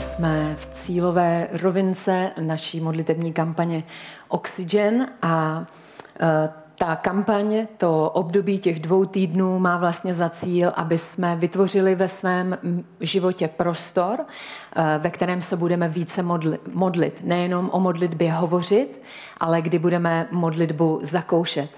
Jsme v cílové rovince naší modlitební kampaně Oxygen a e, ta kampaň, to období těch dvou týdnů má vlastně za cíl, aby jsme vytvořili ve svém životě prostor, e, ve kterém se budeme více modlit. Nejenom o modlitbě hovořit, ale kdy budeme modlitbu zakoušet.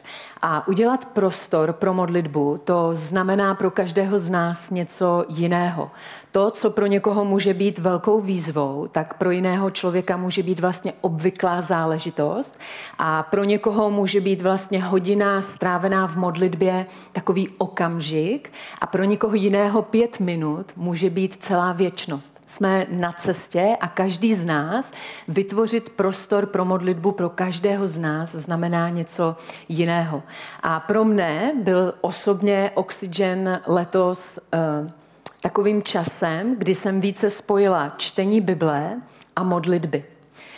A udělat prostor pro modlitbu, to znamená pro každého z nás něco jiného. To, co pro někoho může být velkou výzvou, tak pro jiného člověka může být vlastně obvyklá záležitost a pro někoho může být vlastně hodina strávená v modlitbě takový okamžik a pro někoho jiného pět minut může být celá věčnost. Jsme na cestě a každý z nás vytvořit prostor pro modlitbu pro každého z nás znamená něco jiného. A pro mne byl osobně Oxygen letos uh, takovým časem, kdy jsem více spojila čtení Bible a modlitby.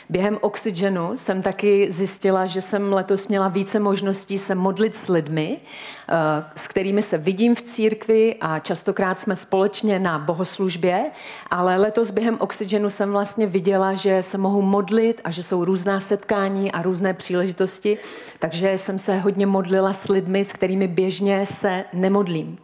Během Oxygenu jsem taky zjistila, že jsem letos měla více možností se modlit s lidmi, eh, s kterými se vidím v církvi a častokrát jsme společně na bohoslužbě, ale letos během Oxygenu jsem vlastně viděla, že se mohu modlit a že jsou různá setkání a různé příležitosti, takže jsem se hodně modlila s lidmi, s kterými běžně se nemodlím.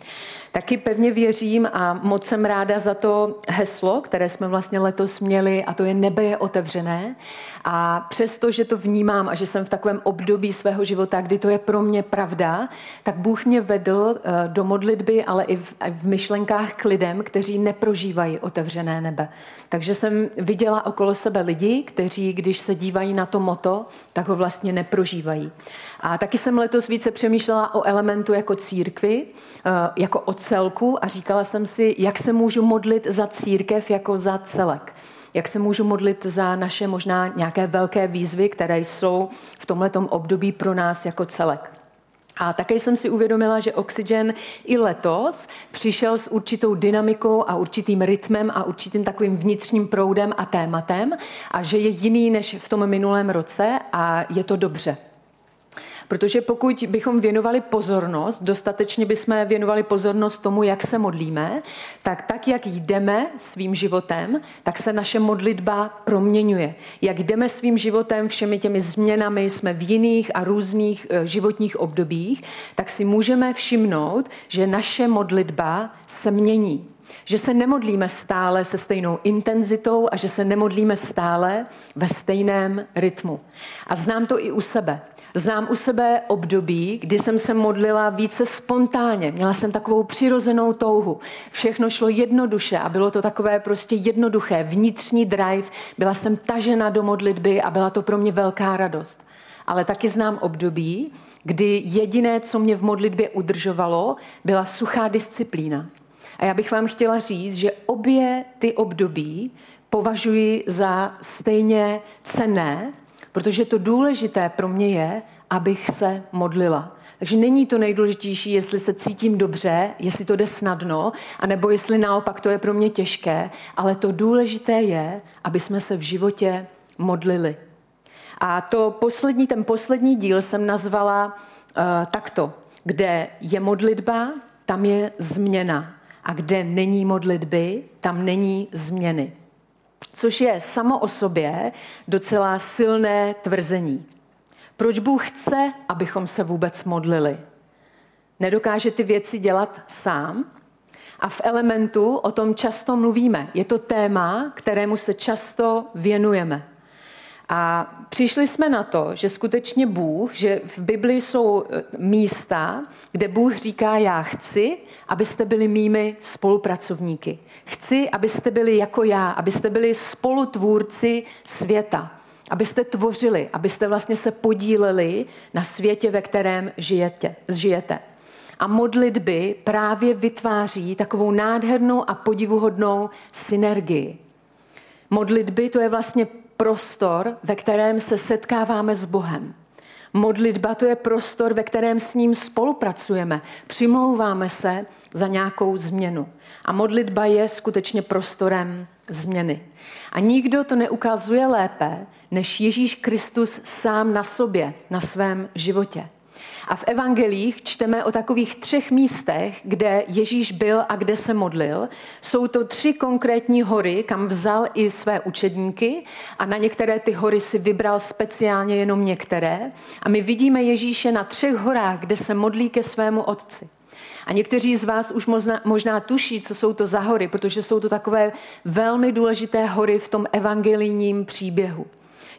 Taky pevně věřím a moc jsem ráda za to heslo, které jsme vlastně letos měli a to je nebe je otevřené. A přesto, že to vnímám a že jsem v takovém období svého života, kdy to je pro mě pravda, tak Bůh mě vedl eh, do modlitby, ale i v, v myšlenkách k lidem, kteří neprožívají otevřené nebe. Takže jsem viděla okolo sebe lidi, kteří, když se dívají na to moto, tak ho vlastně neprožívají. A taky jsem letos více přemýšlela o elementu jako církvi, eh, jako o celku a říkala jsem si, jak se můžu modlit za církev jako za celek. Jak se můžu modlit za naše možná nějaké velké výzvy, které jsou v tomto období pro nás jako celek. A také jsem si uvědomila, že Oxygen i letos přišel s určitou dynamikou a určitým rytmem a určitým takovým vnitřním proudem a tématem a že je jiný než v tom minulém roce a je to dobře. Protože pokud bychom věnovali pozornost, dostatečně bychom věnovali pozornost tomu, jak se modlíme, tak tak, jak jdeme svým životem, tak se naše modlitba proměňuje. Jak jdeme svým životem všemi těmi změnami, jsme v jiných a různých eh, životních obdobích, tak si můžeme všimnout, že naše modlitba se mění že se nemodlíme stále se stejnou intenzitou a že se nemodlíme stále ve stejném rytmu. A znám to i u sebe. Znám u sebe období, kdy jsem se modlila více spontánně. Měla jsem takovou přirozenou touhu. Všechno šlo jednoduše a bylo to takové prostě jednoduché, vnitřní drive. Byla jsem tažena do modlitby a byla to pro mě velká radost. Ale taky znám období, kdy jediné, co mě v modlitbě udržovalo, byla suchá disciplína. A já bych vám chtěla říct, že obě ty období považuji za stejně cené, protože to důležité pro mě je, abych se modlila. Takže není to nejdůležitější, jestli se cítím dobře, jestli to jde snadno, anebo jestli naopak to je pro mě těžké, ale to důležité je, aby jsme se v životě modlili. A to poslední, ten poslední díl jsem nazvala uh, takto. Kde je modlitba, tam je změna. A kde není modlitby, tam není změny což je samo o sobě docela silné tvrzení. Proč Bůh chce, abychom se vůbec modlili? Nedokáže ty věci dělat sám? A v elementu o tom často mluvíme. Je to téma, kterému se často věnujeme. A přišli jsme na to, že skutečně Bůh, že v Bibli jsou e, místa, kde Bůh říká, já chci, abyste byli mými spolupracovníky. Chci, abyste byli jako já, abyste byli spolutvůrci světa. Abyste tvořili, abyste vlastně se podíleli na světě, ve kterém žijete. žijete. A modlitby právě vytváří takovou nádhernou a podivuhodnou synergii. Modlitby to je vlastně prostor, ve kterém se setkáváme s Bohem. Modlitba to je prostor, ve kterém s ním spolupracujeme. Přimlouváme se za nějakou změnu. A modlitba je skutečně prostorem změny. A nikdo to neukazuje lépe, než Ježíš Kristus sám na sobě, na svém životě. A v evangelích čteme o takových třech místech, kde Ježíš byl a kde se modlil. Jsou to tři konkrétní hory, kam vzal i své učedníky a na některé ty hory si vybral speciálně jenom některé. A my vidíme Ježíše na třech horách, kde se modlí ke svému otci. A někteří z vás už možná, možná tuší, co jsou to za hory, protože jsou to takové velmi důležité hory v tom evangelijním příběhu.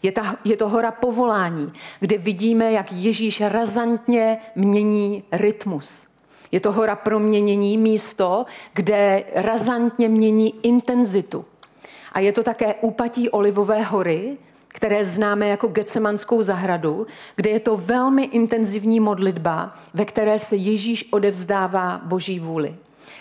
Je, ta, je to hora povolání, kde vidíme, jak Ježíš razantně mění rytmus. Je to hora proměnění, místo, kde razantně mění intenzitu. A je to také úpatí Olivové hory, které známe jako Getsemanskou zahradu, kde je to velmi intenzivní modlitba, ve které se Ježíš odevzdává Boží vůli.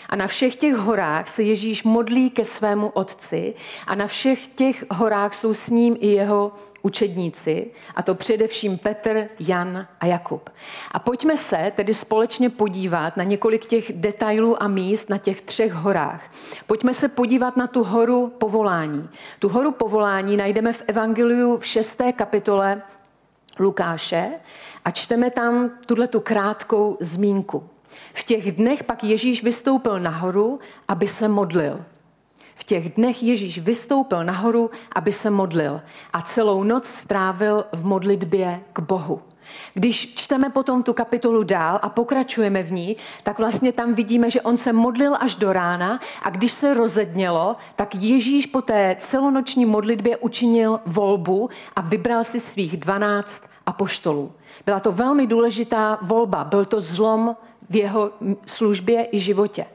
A na všech těch horách se Ježíš modlí ke svému otci a na všech těch horách jsou s ním i jeho učedníci, a to především Petr, Jan a Jakub. A pojďme se tedy společně podívat na několik těch detailů a míst na těch třech horách. Pojďme se podívat na tu horu povolání. Tu horu povolání najdeme v Evangeliu v šesté kapitole Lukáše a čteme tam tuhle tu krátkou zmínku. V těch dnech pak Ježíš vystoupil nahoru, aby se modlil. V těch dnech Ježíš vystoupil nahoru, aby se modlil a celou noc strávil v modlitbě k Bohu. Když čteme potom tu kapitolu dál a pokračujeme v ní, tak vlastně tam vidíme, že on se modlil až do rána a když se rozednělo, tak Ježíš po té celonoční modlitbě učinil volbu a vybral si svých dvanáct apoštolů. Byla to velmi důležitá volba, byl to zlom v jeho službě i životě.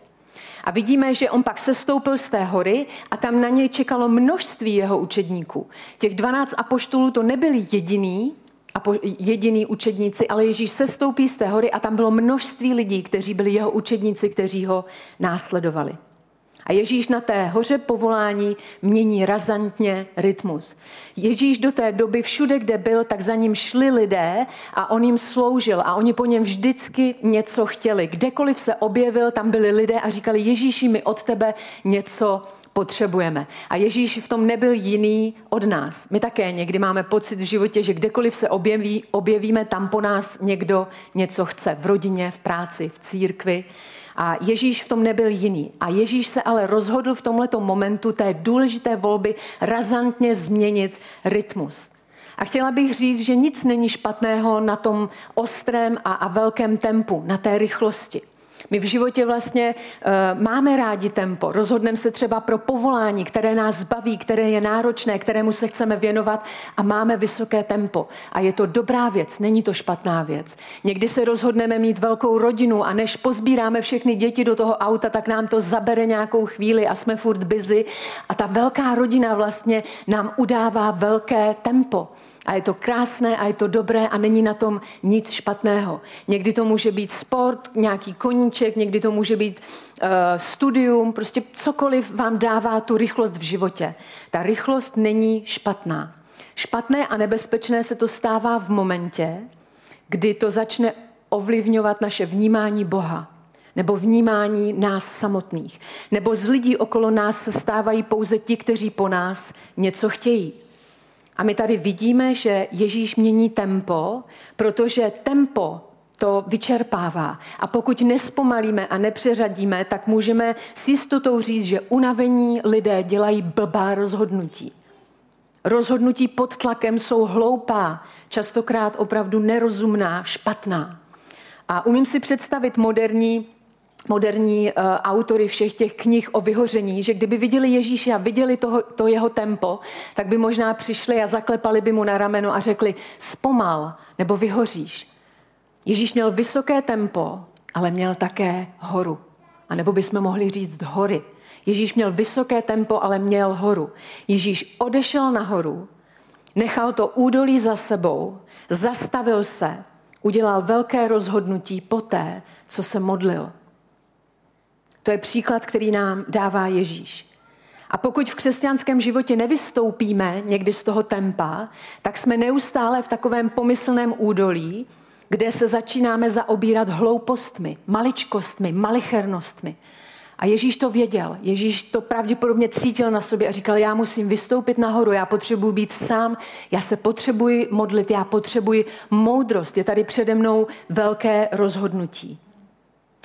A vidíme, že on pak sestoupil z té hory a tam na něj čekalo množství jeho učedníků. Těch 12 apoštolů to nebyli jediný, jediný učedníci, ale Ježíš sestoupí z té hory a tam bylo množství lidí, kteří byli jeho učedníci, kteří ho následovali. A Ježíš na té hoře povolání mění razantně rytmus. Ježíš do té doby všude, kde byl, tak za ním šli lidé a on jim sloužil a oni po něm vždycky něco chtěli. Kdekoliv se objevil, tam byli lidé a říkali, Ježíši, my od tebe něco potřebujeme. A Ježíš v tom nebyl jiný od nás. My také někdy máme pocit v životě, že kdekoliv se objeví, objevíme, tam po nás někdo něco chce. V rodině, v práci, v církvi. A Ježíš v tom nebyl jiný. A Ježíš se ale rozhodl v tomto momentu té důležité volby razantně změnit rytmus. A chtěla bych říct, že nic není špatného na tom ostrém a, a velkém tempu, na té rychlosti. My v životě vlastně uh, máme rádi tempo. Rozhodneme se třeba pro povolání, které nás baví, které je náročné, kterému se chceme věnovat a máme vysoké tempo. A je to dobrá věc, není to špatná věc. Někdy se rozhodneme mít velkou rodinu a než pozbíráme všechny děti do toho auta, tak nám to zabere nějakou chvíli a jsme furt busy. A ta velká rodina vlastně nám udává velké tempo. A je to krásné a je to dobré a není na tom nic špatného. Někdy to může být sport, nějaký koníček, někdy to může být uh, studium, prostě cokoliv vám dává tu rychlost v životě. Ta rychlost není špatná. Špatné a nebezpečné se to stává v momentě, kdy to začne ovlivňovat naše vnímání Boha nebo vnímání nás samotných. Nebo z lidí okolo nás se stávají pouze ti, kteří po nás něco chtějí. A my tady vidíme, že Ježíš mění tempo, protože tempo to vyčerpává. A pokud nespomalíme a nepřeřadíme, tak můžeme s jistotou říct, že unavení lidé dělají blbá rozhodnutí. Rozhodnutí pod tlakem jsou hloupá, častokrát opravdu nerozumná, špatná. A umím si představit moderní moderní uh, autory všech těch knih o vyhoření, že kdyby viděli Ježíše a viděli toho, to jeho tempo, tak by možná přišli a zaklepali by mu na rameno a řekli zpomal nebo vyhoříš. Ježíš měl vysoké tempo, ale měl také horu. A nebo bychom mohli říct hory. Ježíš měl vysoké tempo, ale měl horu. Ježíš odešel nahoru, nechal to údolí za sebou, zastavil se, udělal velké rozhodnutí poté, co se modlil. To je příklad, který nám dává Ježíš. A pokud v křesťanském životě nevystoupíme někdy z toho tempa, tak jsme neustále v takovém pomyslném údolí, kde se začínáme zaobírat hloupostmi, maličkostmi, malichernostmi. A Ježíš to věděl. Ježíš to pravděpodobně cítil na sobě a říkal, já musím vystoupit nahoru, já potřebuji být sám, já se potřebuji modlit, já potřebuji moudrost. Je tady přede mnou velké rozhodnutí.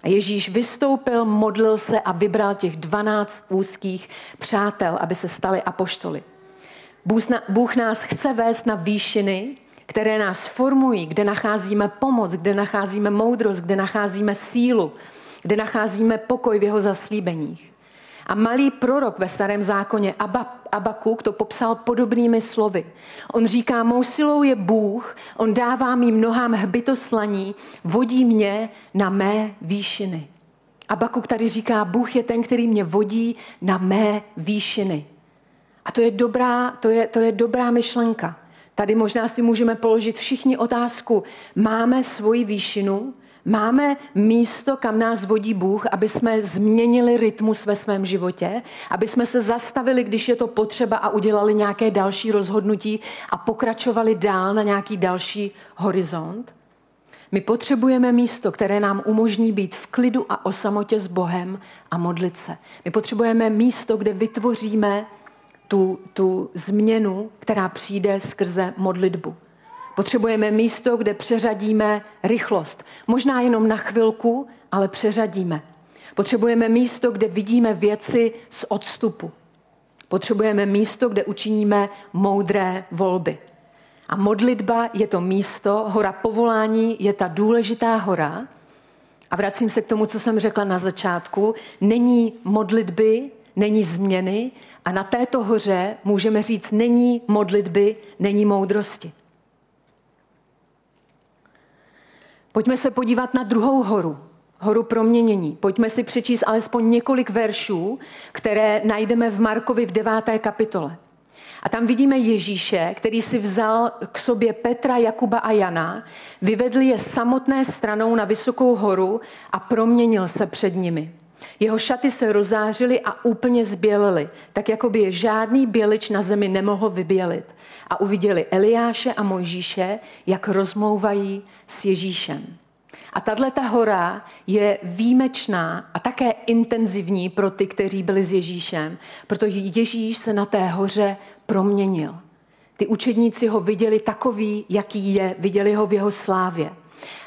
A Ježíš vystoupil, modlil se a vybral těch 12 úzkých přátel, aby se stali apoštoly. Bůh nás chce vést na výšiny, které nás formují, kde nacházíme pomoc, kde nacházíme moudrost, kde nacházíme sílu, kde nacházíme pokoj v jeho zaslíbeních. A malý prorok ve starém zákoně Abakuk to popsal podobnými slovy. On říká, mou silou je Bůh, on dává mým nohám hbytoslaní, vodí mě na mé výšiny. Abakuk tady říká, Bůh je ten, který mě vodí na mé výšiny. A to je dobrá, to je, to je dobrá myšlenka. Tady možná si můžeme položit všichni otázku, máme svoji výšinu, Máme místo, kam nás vodí Bůh, aby jsme změnili rytmus ve svém životě, aby jsme se zastavili, když je to potřeba a udělali nějaké další rozhodnutí a pokračovali dál na nějaký další horizont. My potřebujeme místo, které nám umožní být v klidu a o samotě s Bohem a modlit se. My potřebujeme místo, kde vytvoříme tu, tu změnu, která přijde skrze modlitbu. Potřebujeme místo, kde přeřadíme rychlost. Možná jenom na chvilku, ale přeřadíme. Potřebujeme místo, kde vidíme věci z odstupu. Potřebujeme místo, kde učiníme moudré volby. A modlitba je to místo, hora povolání je ta důležitá hora. A vracím se k tomu, co jsem řekla na začátku. Není modlitby, není změny a na této hoře můžeme říct, není modlitby, není moudrosti. Pojďme se podívat na druhou horu, horu proměnění. Pojďme si přečíst alespoň několik veršů, které najdeme v Markovi v deváté kapitole. A tam vidíme Ježíše, který si vzal k sobě Petra, Jakuba a Jana, vyvedl je samotné stranou na vysokou horu a proměnil se před nimi. Jeho šaty se rozářily a úplně zbělily, tak jako by je žádný bělič na zemi nemohl vybělit. A uviděli Eliáše a Mojžíše, jak rozmlouvají s Ježíšem. A tato hora je výjimečná a také intenzivní pro ty, kteří byli s Ježíšem, protože Ježíš se na té hoře proměnil. Ty učedníci ho viděli takový, jaký je, viděli ho v jeho slávě.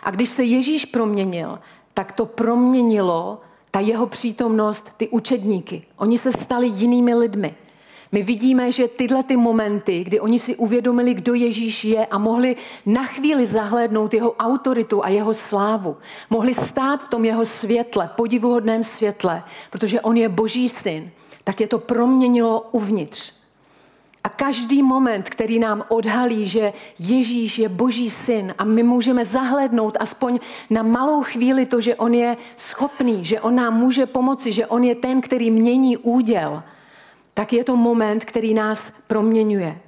A když se Ježíš proměnil, tak to proměnilo ta jeho přítomnost, ty učedníky. Oni se stali jinými lidmi. My vidíme, že tyhle ty momenty, kdy oni si uvědomili, kdo Ježíš je a mohli na chvíli zahlédnout jeho autoritu a jeho slávu, mohli stát v tom jeho světle, podivuhodném světle, protože on je boží syn, tak je to proměnilo uvnitř. A každý moment, který nám odhalí, že Ježíš je boží syn a my můžeme zahlednout aspoň na malou chvíli to, že on je schopný, že on nám může pomoci, že on je ten, který mění úděl, tak je to moment, který nás proměňuje.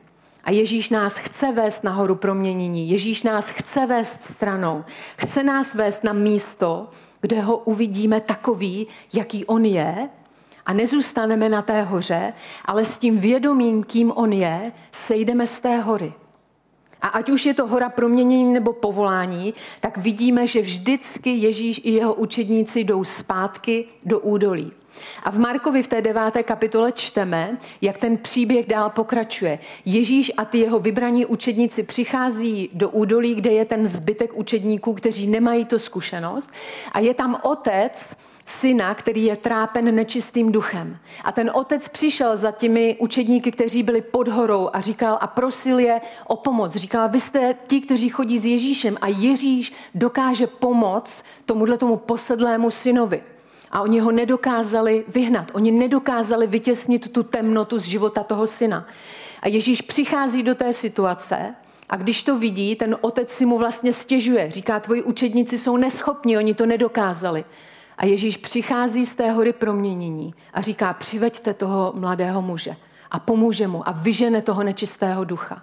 A Ježíš nás chce vést nahoru proměnění. Ježíš nás chce vést stranou. Chce nás vést na místo, kde ho uvidíme takový, jaký on je, a nezůstaneme na té hoře, ale s tím vědomím, kým on je, sejdeme z té hory. A ať už je to hora proměnění nebo povolání, tak vidíme, že vždycky Ježíš i jeho učedníci jdou zpátky do údolí. A v Markovi v té deváté kapitole čteme, jak ten příběh dál pokračuje. Ježíš a ty jeho vybraní učedníci přichází do údolí, kde je ten zbytek učedníků, kteří nemají to zkušenost. A je tam otec, syna, který je trápen nečistým duchem. A ten otec přišel za těmi učedníky, kteří byli pod horou a říkal a prosil je o pomoc. Říkal, vy jste ti, kteří chodí s Ježíšem a Ježíš dokáže pomoct tomuhle tomu posedlému synovi. A oni ho nedokázali vyhnat, oni nedokázali vytěsnit tu temnotu z života toho syna. A Ježíš přichází do té situace a když to vidí, ten otec si mu vlastně stěžuje. Říká, tvoji učedníci jsou neschopní, oni to nedokázali. A Ježíš přichází z té hory proměnění a říká, přiveďte toho mladého muže a pomůže mu a vyžene toho nečistého ducha.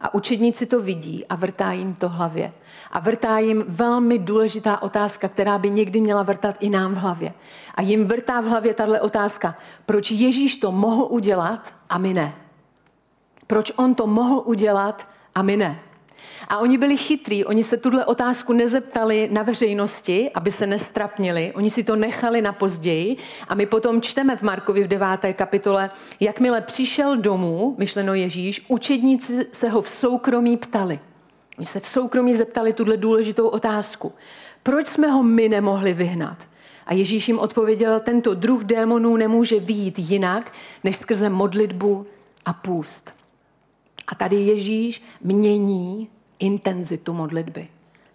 A učedníci to vidí a vrtá jim to hlavě. A vrtá jim velmi důležitá otázka, která by někdy měla vrtat i nám v hlavě. A jim vrtá v hlavě tahle otázka, proč Ježíš to mohl udělat a my ne. Proč on to mohl udělat a my ne. A oni byli chytrý, oni se tuhle otázku nezeptali na veřejnosti, aby se nestrapnili, oni si to nechali na později a my potom čteme v Markovi v deváté kapitole, jakmile přišel domů, myšleno Ježíš, učedníci se ho v soukromí ptali. Oni se v soukromí zeptali tuhle důležitou otázku. Proč jsme ho my nemohli vyhnat? A Ježíš jim odpověděl, tento druh démonů nemůže výjít jinak, než skrze modlitbu a půst. A tady Ježíš mění intenzitu modlitby.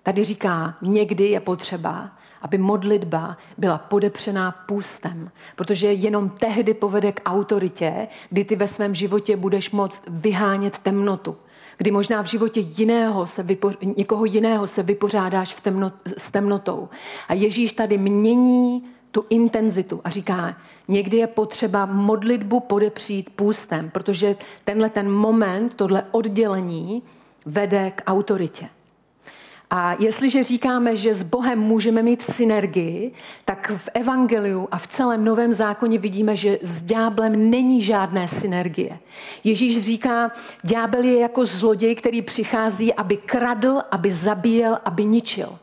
Tady říká, někdy je potřeba, aby modlitba byla podepřená půstem, protože jenom tehdy povede k autoritě, kdy ty ve svém životě budeš moct vyhánět temnotu. Kdy možná v životě jiného se vypo, někoho jiného se vypořádáš v temno, s temnotou. A Ježíš tady mění tu intenzitu a říká, někdy je potřeba modlitbu podepřít půstem, protože tenhle ten moment, tohle oddělení vede k autoritě. A jestliže říkáme, že s Bohem můžeme mít synergii, tak v Evangeliu a v celém Novém zákoně vidíme, že s ďáblem není žádné synergie. Ježíš říká, ďábel je jako zloděj, který přichází, aby kradl, aby zabíjel, aby ničil.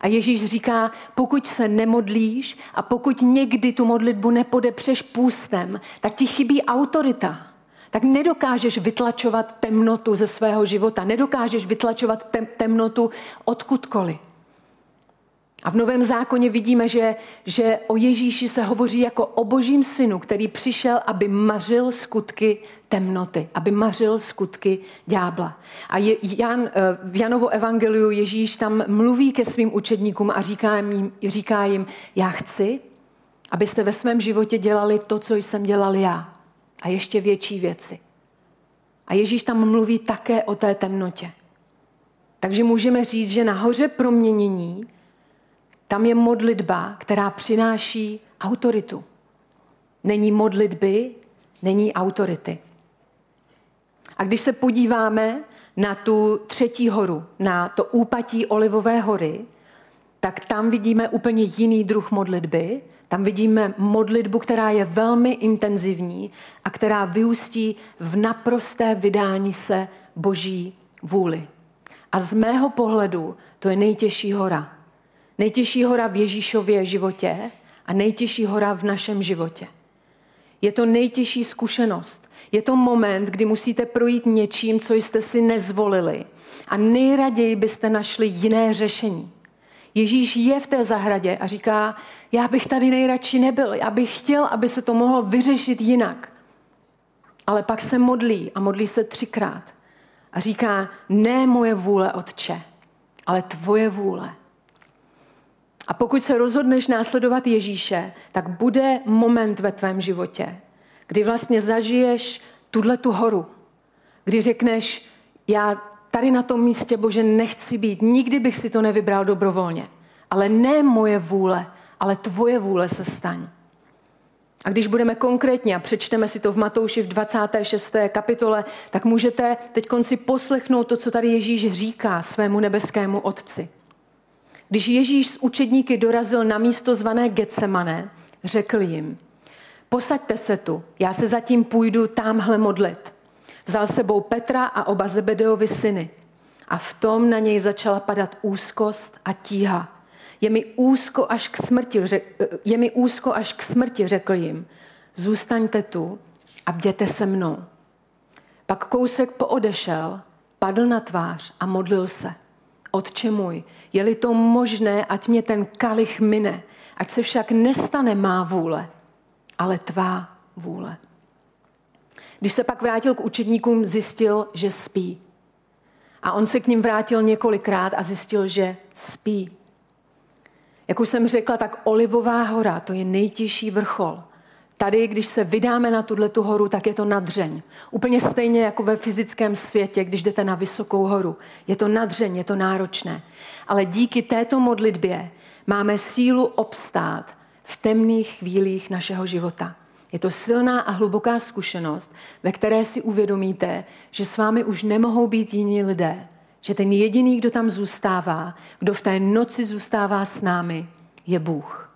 A Ježíš říká, pokud se nemodlíš a pokud někdy tu modlitbu nepodepřeš půstem, tak ti chybí autorita tak nedokážeš vytlačovat temnotu ze svého života, nedokážeš vytlačovat tem, temnotu odkudkoliv. A v Novém zákoně vidíme, že, že o Ježíši se hovoří jako o božím synu, který přišel, aby mařil skutky temnoty, aby mařil skutky ďábla. A je, Jan, eh, v Janovo evangeliu Ježíš tam mluví ke svým učedníkům a říká jim, říká jim, já chci, abyste ve svém životě dělali to, co jsem dělal já a ještě větší věci. A Ježíš tam mluví také o té temnotě. Takže můžeme říct, že nahoře proměnění tam je modlitba, která přináší autoritu. Není modlitby, není autority. A když se podíváme na tu třetí horu, na to úpatí Olivové hory, tak tam vidíme úplně jiný druh modlitby, tam vidíme modlitbu, která je velmi intenzivní a která vyústí v naprosté vydání se Boží vůli. A z mého pohledu to je nejtěžší hora. Nejtěžší hora v Ježíšově životě a nejtěžší hora v našem životě. Je to nejtěžší zkušenost. Je to moment, kdy musíte projít něčím, co jste si nezvolili. A nejraději byste našli jiné řešení. Ježíš je v té zahradě a říká, já bych tady nejradši nebyl, já bych chtěl, aby se to mohlo vyřešit jinak. Ale pak se modlí a modlí se třikrát a říká, ne moje vůle, Otče, ale tvoje vůle. A pokud se rozhodneš následovat Ježíše, tak bude moment ve tvém životě, kdy vlastně zažiješ tuhle tu horu, kdy řekneš, já tady na tom místě, Bože, nechci být. Nikdy bych si to nevybral dobrovolně. Ale ne moje vůle, ale tvoje vůle se staň. A když budeme konkrétně a přečteme si to v Matouši v 26. kapitole, tak můžete teď konci poslechnout to, co tady Ježíš říká svému nebeskému otci. Když Ježíš s učedníky dorazil na místo zvané Getsemane, řekl jim, posaďte se tu, já se zatím půjdu tamhle modlit. Vzal sebou Petra a oba Zebedeovi syny. A v tom na něj začala padat úzkost a tíha. Je mi úzko až k smrti, je mi úzko až k smrti, řekl jim. Zůstaňte tu a bděte se mnou. Pak kousek poodešel, padl na tvář a modlil se. Otče můj, je-li to možné, ať mě ten kalich mine, ať se však nestane má vůle, ale tvá vůle. Když se pak vrátil k učedníkům, zjistil, že spí. A on se k ním vrátil několikrát a zjistil, že spí. Jak už jsem řekla, tak Olivová hora, to je nejtěžší vrchol. Tady, když se vydáme na tuhle tu horu, tak je to nadřeň. Úplně stejně jako ve fyzickém světě, když jdete na vysokou horu. Je to nadřeň, je to náročné. Ale díky této modlitbě máme sílu obstát v temných chvílích našeho života. Je to silná a hluboká zkušenost, ve které si uvědomíte, že s vámi už nemohou být jiní lidé. Že ten jediný, kdo tam zůstává, kdo v té noci zůstává s námi, je Bůh.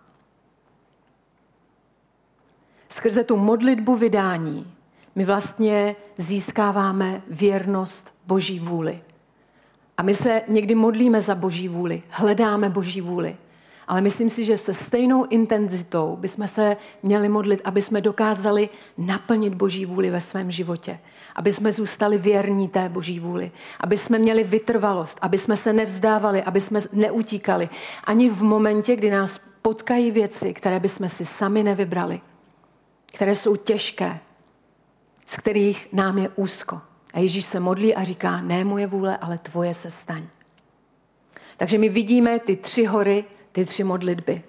Skrze tu modlitbu vydání my vlastně získáváme věrnost Boží vůli. A my se někdy modlíme za Boží vůli, hledáme Boží vůli. Ale myslím si, že se stejnou intenzitou bychom se měli modlit, aby jsme dokázali naplnit Boží vůli ve svém životě. Aby jsme zůstali věrní té Boží vůli. Aby jsme měli vytrvalost, aby jsme se nevzdávali, aby jsme neutíkali. Ani v momentě, kdy nás potkají věci, které bychom si sami nevybrali. Které jsou těžké, z kterých nám je úzko. A Ježíš se modlí a říká, ne moje vůle, ale tvoje se staň. Takže my vidíme ty tři hory, ty tři modlitby.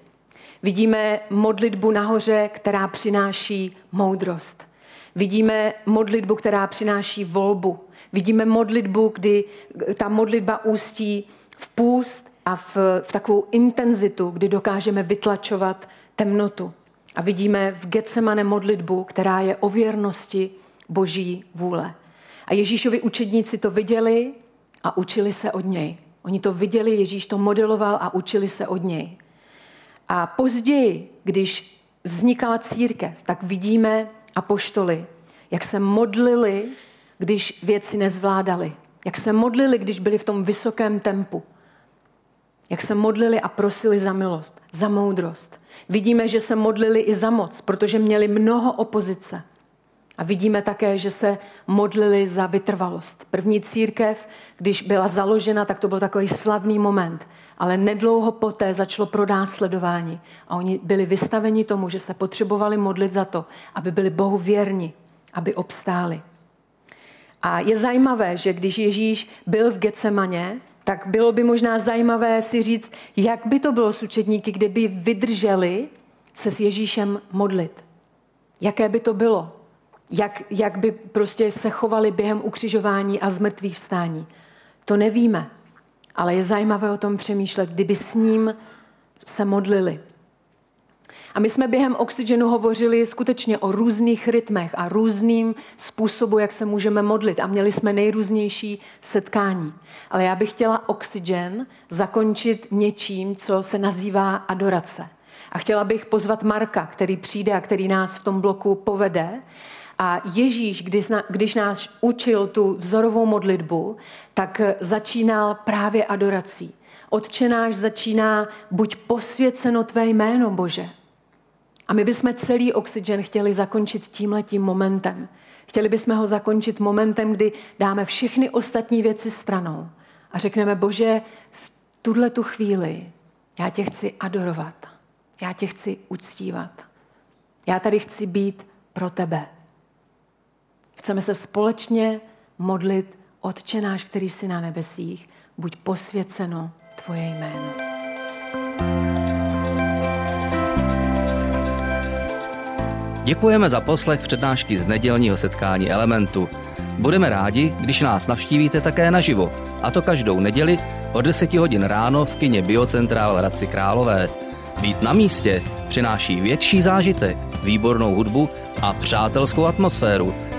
Vidíme modlitbu nahoře, která přináší moudrost. Vidíme modlitbu, která přináší volbu. Vidíme modlitbu, kdy ta modlitba ústí v půst a v, v takovou intenzitu, kdy dokážeme vytlačovat temnotu. A vidíme v Getsemane modlitbu, která je o věrnosti boží vůle. A Ježíšovi učedníci to viděli a učili se od něj. Oni to viděli, Ježíš to modeloval a učili se od něj. A později, když vznikala církev, tak vidíme apoštoly, jak se modlili, když věci nezvládali. Jak se modlili, když byli v tom vysokém tempu. Jak se modlili a prosili za milost, za moudrost. Vidíme, že se modlili i za moc, protože měli mnoho opozice. A vidíme také, že se modlili za vytrvalost. První církev, když byla založena, tak to byl takový slavný moment. Ale nedlouho poté začalo pronásledování. A oni byli vystaveni tomu, že se potřebovali modlit za to, aby byli Bohu věrni, aby obstáli. A je zajímavé, že když Ježíš byl v Gecemaně, tak bylo by možná zajímavé si říct, jak by to bylo s učedníky, kdyby vydrželi se s Ježíšem modlit. Jaké by to bylo? Jak, jak by prostě se chovali během ukřižování a zmrtvých vstání. To nevíme, ale je zajímavé o tom přemýšlet, kdyby s ním se modlili. A my jsme během oxygenu hovořili skutečně o různých rytmech a různým způsobu, jak se můžeme modlit. A měli jsme nejrůznější setkání. Ale já bych chtěla oxygen zakončit něčím, co se nazývá adorace. A chtěla bych pozvat Marka, který přijde a který nás v tom bloku povede. A Ježíš, když, nás učil tu vzorovou modlitbu, tak začínal právě adorací. Otčenáš začíná buď posvěceno tvé jméno, Bože. A my bychom celý oxygen chtěli zakončit tímhletím momentem. Chtěli bychom ho zakončit momentem, kdy dáme všechny ostatní věci stranou a řekneme, Bože, v tuhle tu chvíli já tě chci adorovat. Já tě chci uctívat. Já tady chci být pro tebe. Chceme se společně modlit, Otče náš, který jsi na nebesích, buď posvěceno tvoje jméno. Děkujeme za poslech přednášky z nedělního setkání Elementu. Budeme rádi, když nás navštívíte také naživo, a to každou neděli od 10 hodin ráno v kině Biocentrál Hradci Králové. Být na místě přináší větší zážitek, výbornou hudbu a přátelskou atmosféru –